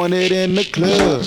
throwing it in the club.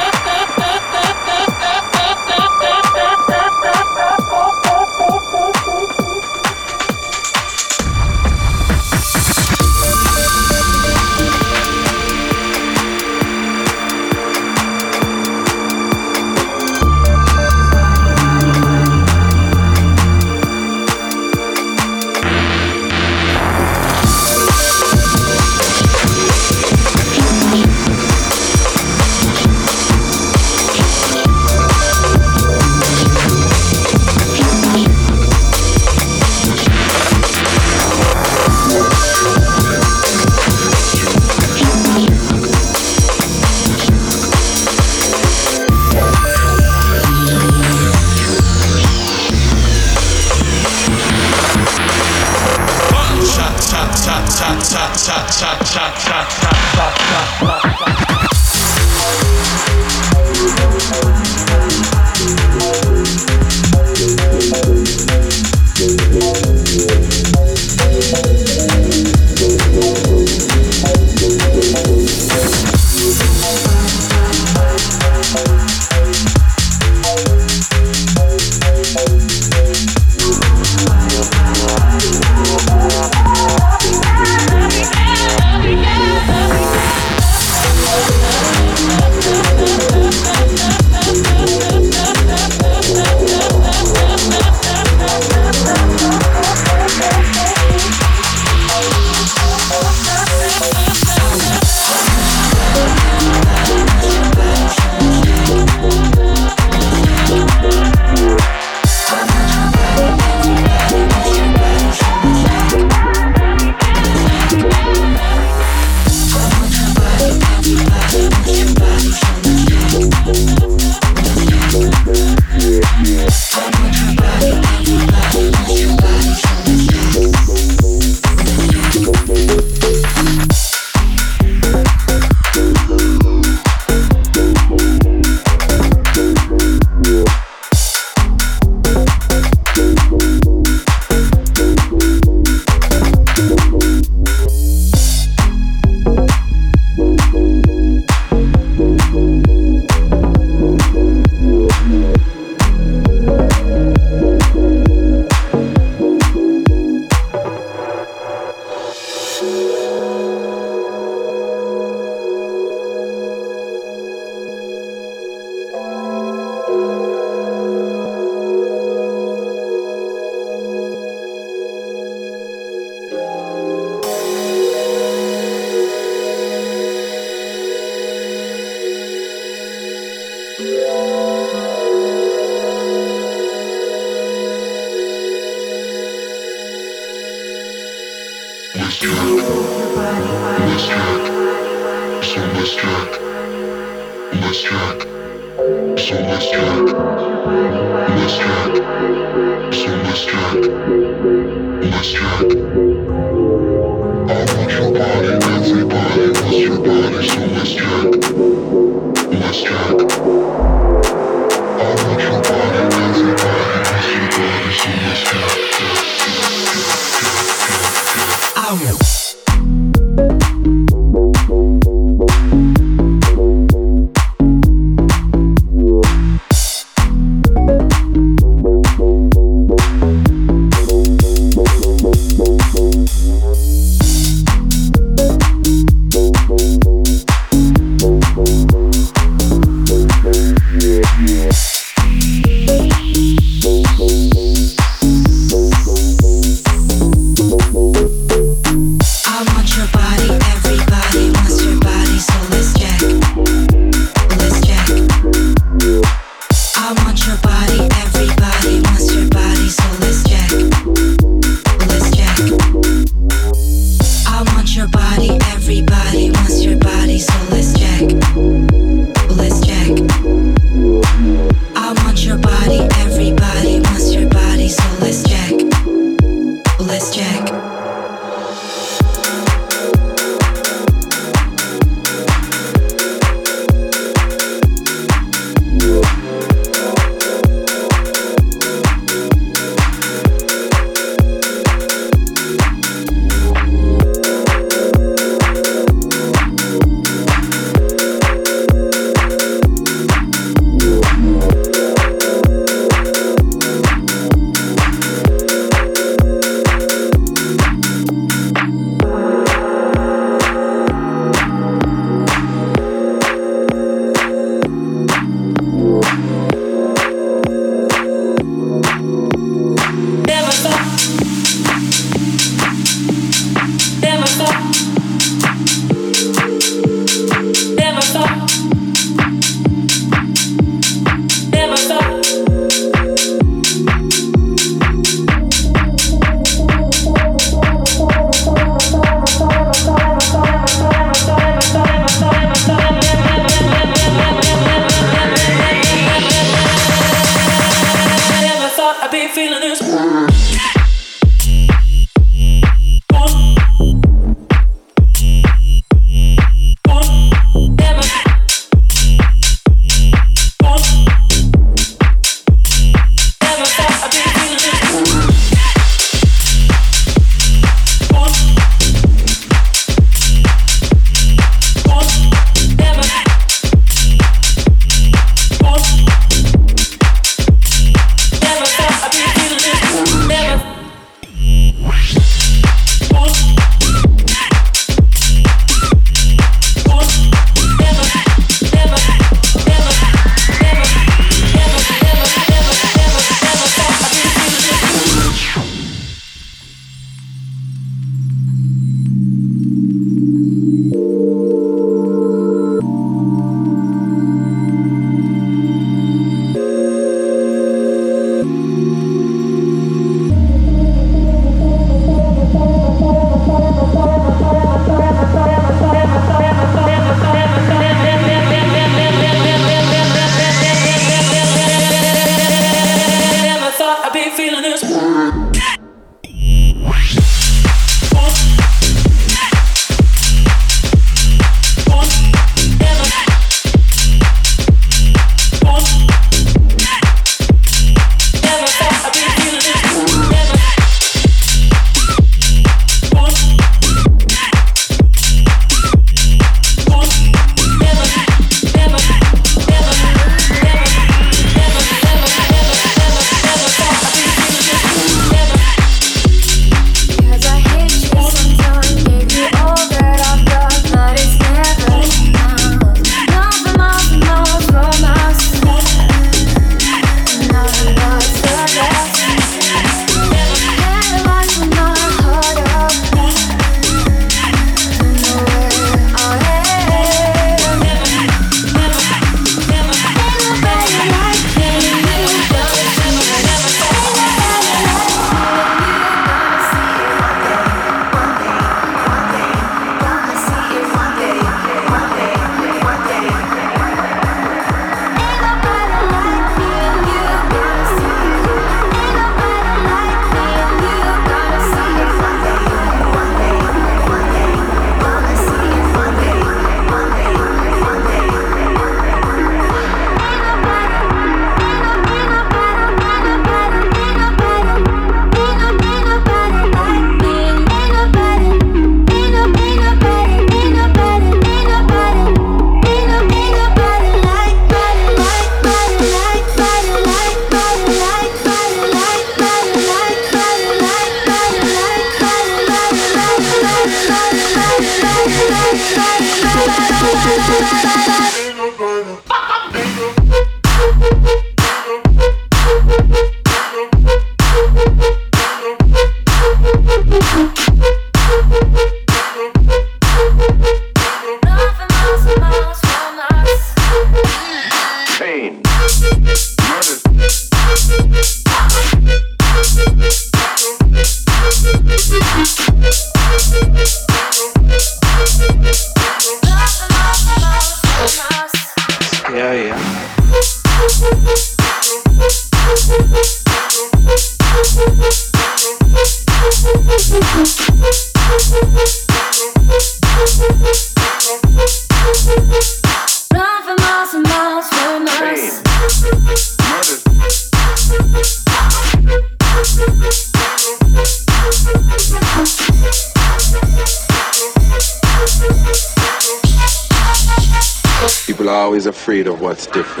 of what's different.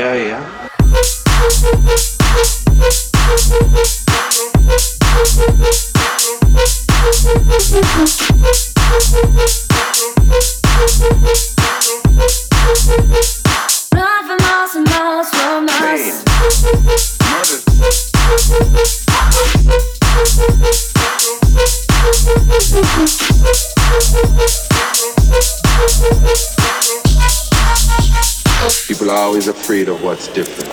yeah, yeah. always afraid of what's different.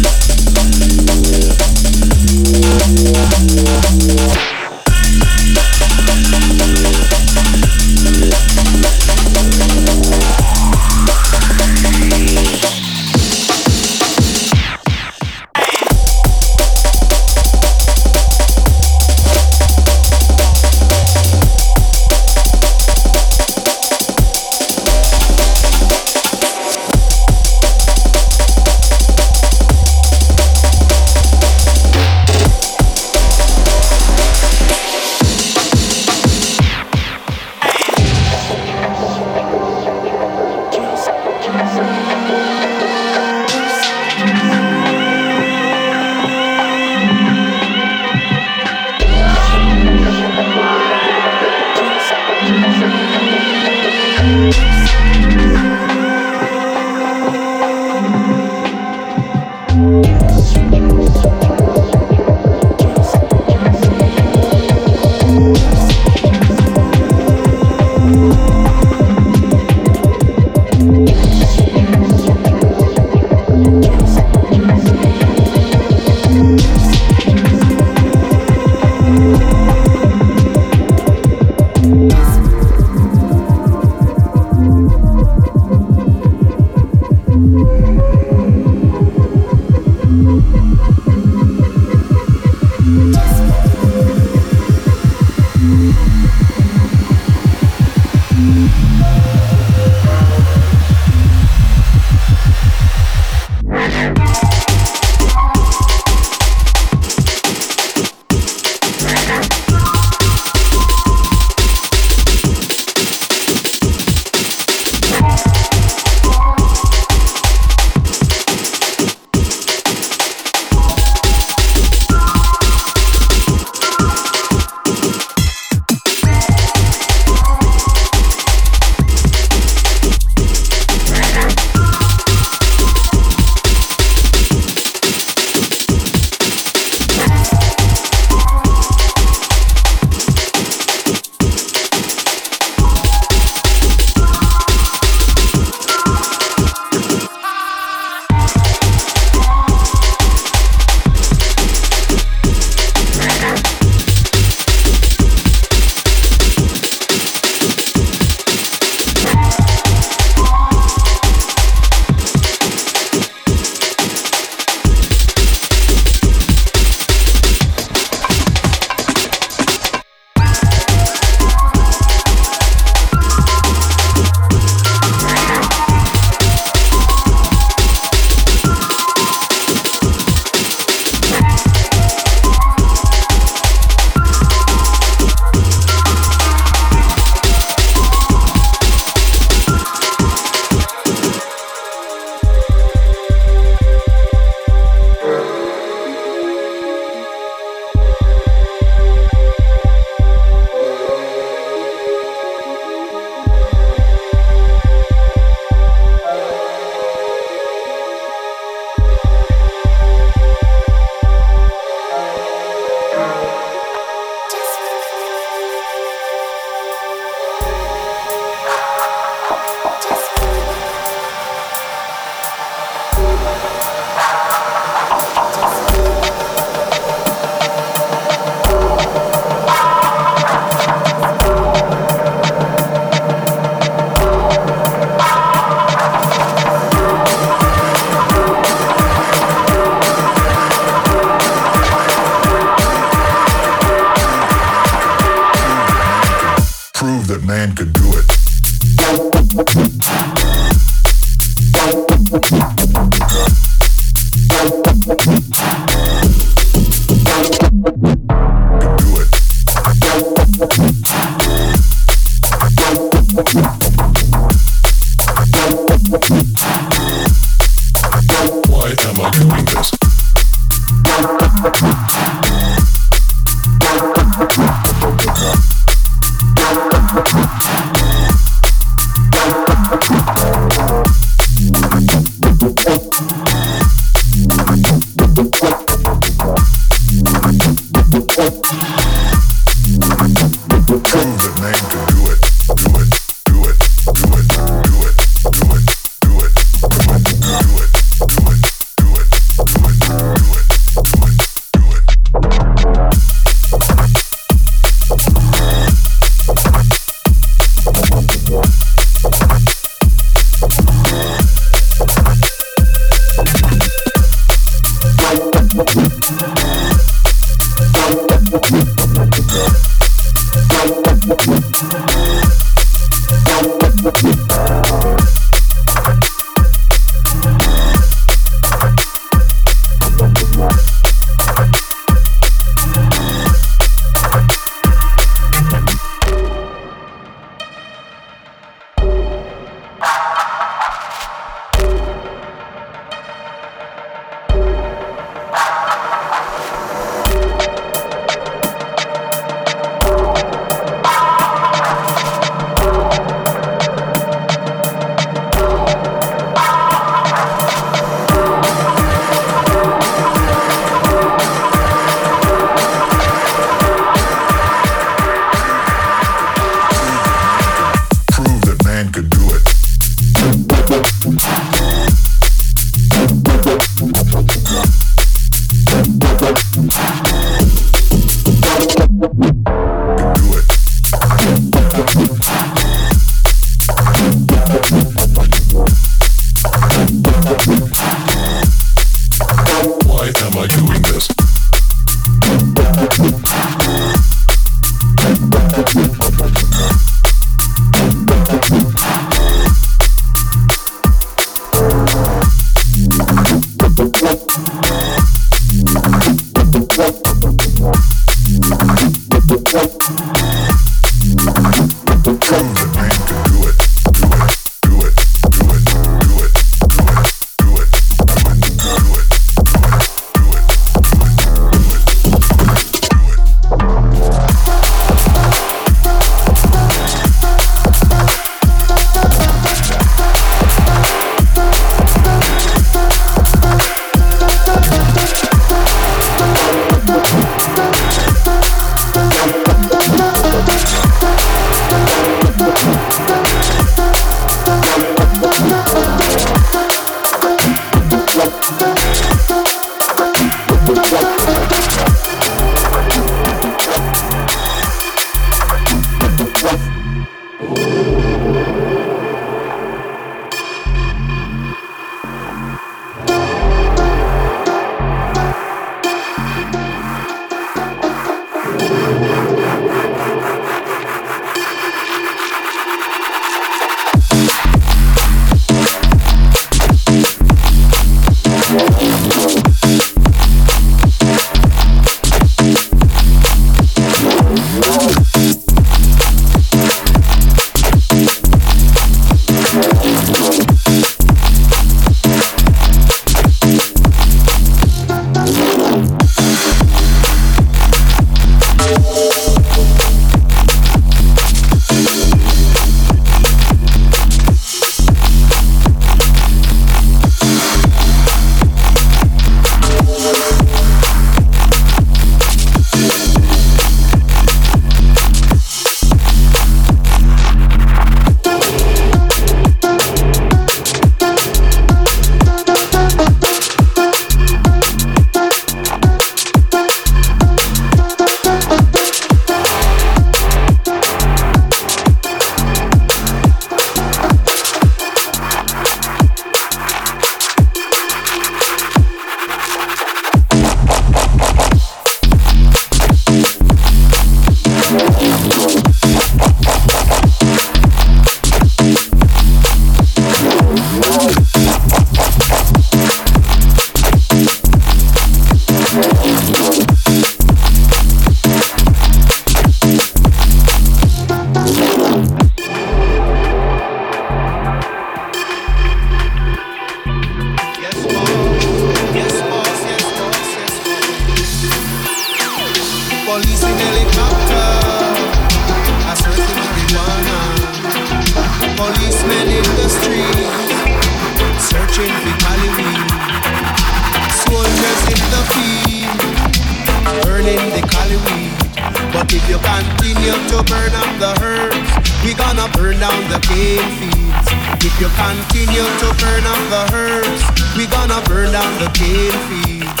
Gonna burn down the cane fields. If you continue to burn up the herbs, we gonna burn down the cane fields.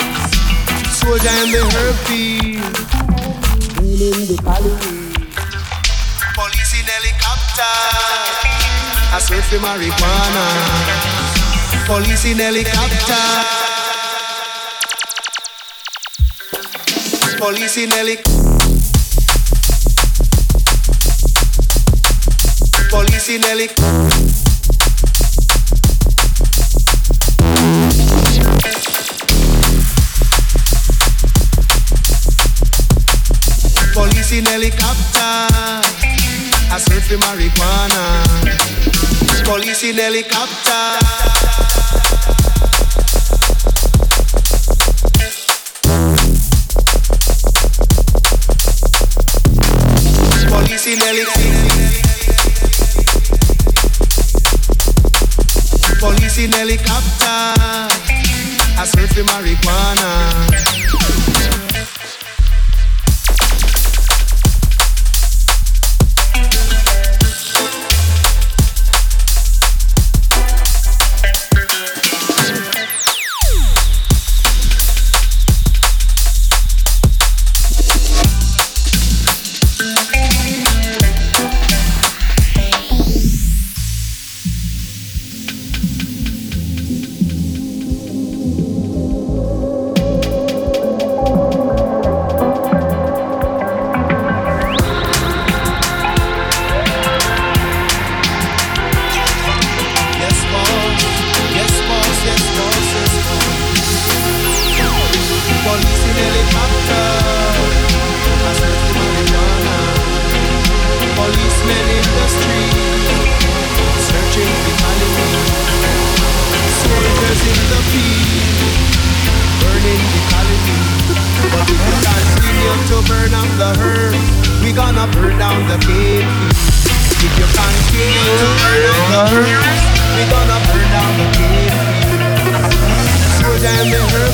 Soldier and the herb field, burning the colony. Police in helicopter, I search for marijuana. Police in helicopter. Police in helicopter. Police in helicopter. Police in helicopter. I search for marijuana. Police in helicopter. Police in helicopter. In helicopter. I search for marijuana. Burn down the cane field. If you burn up the herb, we gonna burn down the field. So damn the herb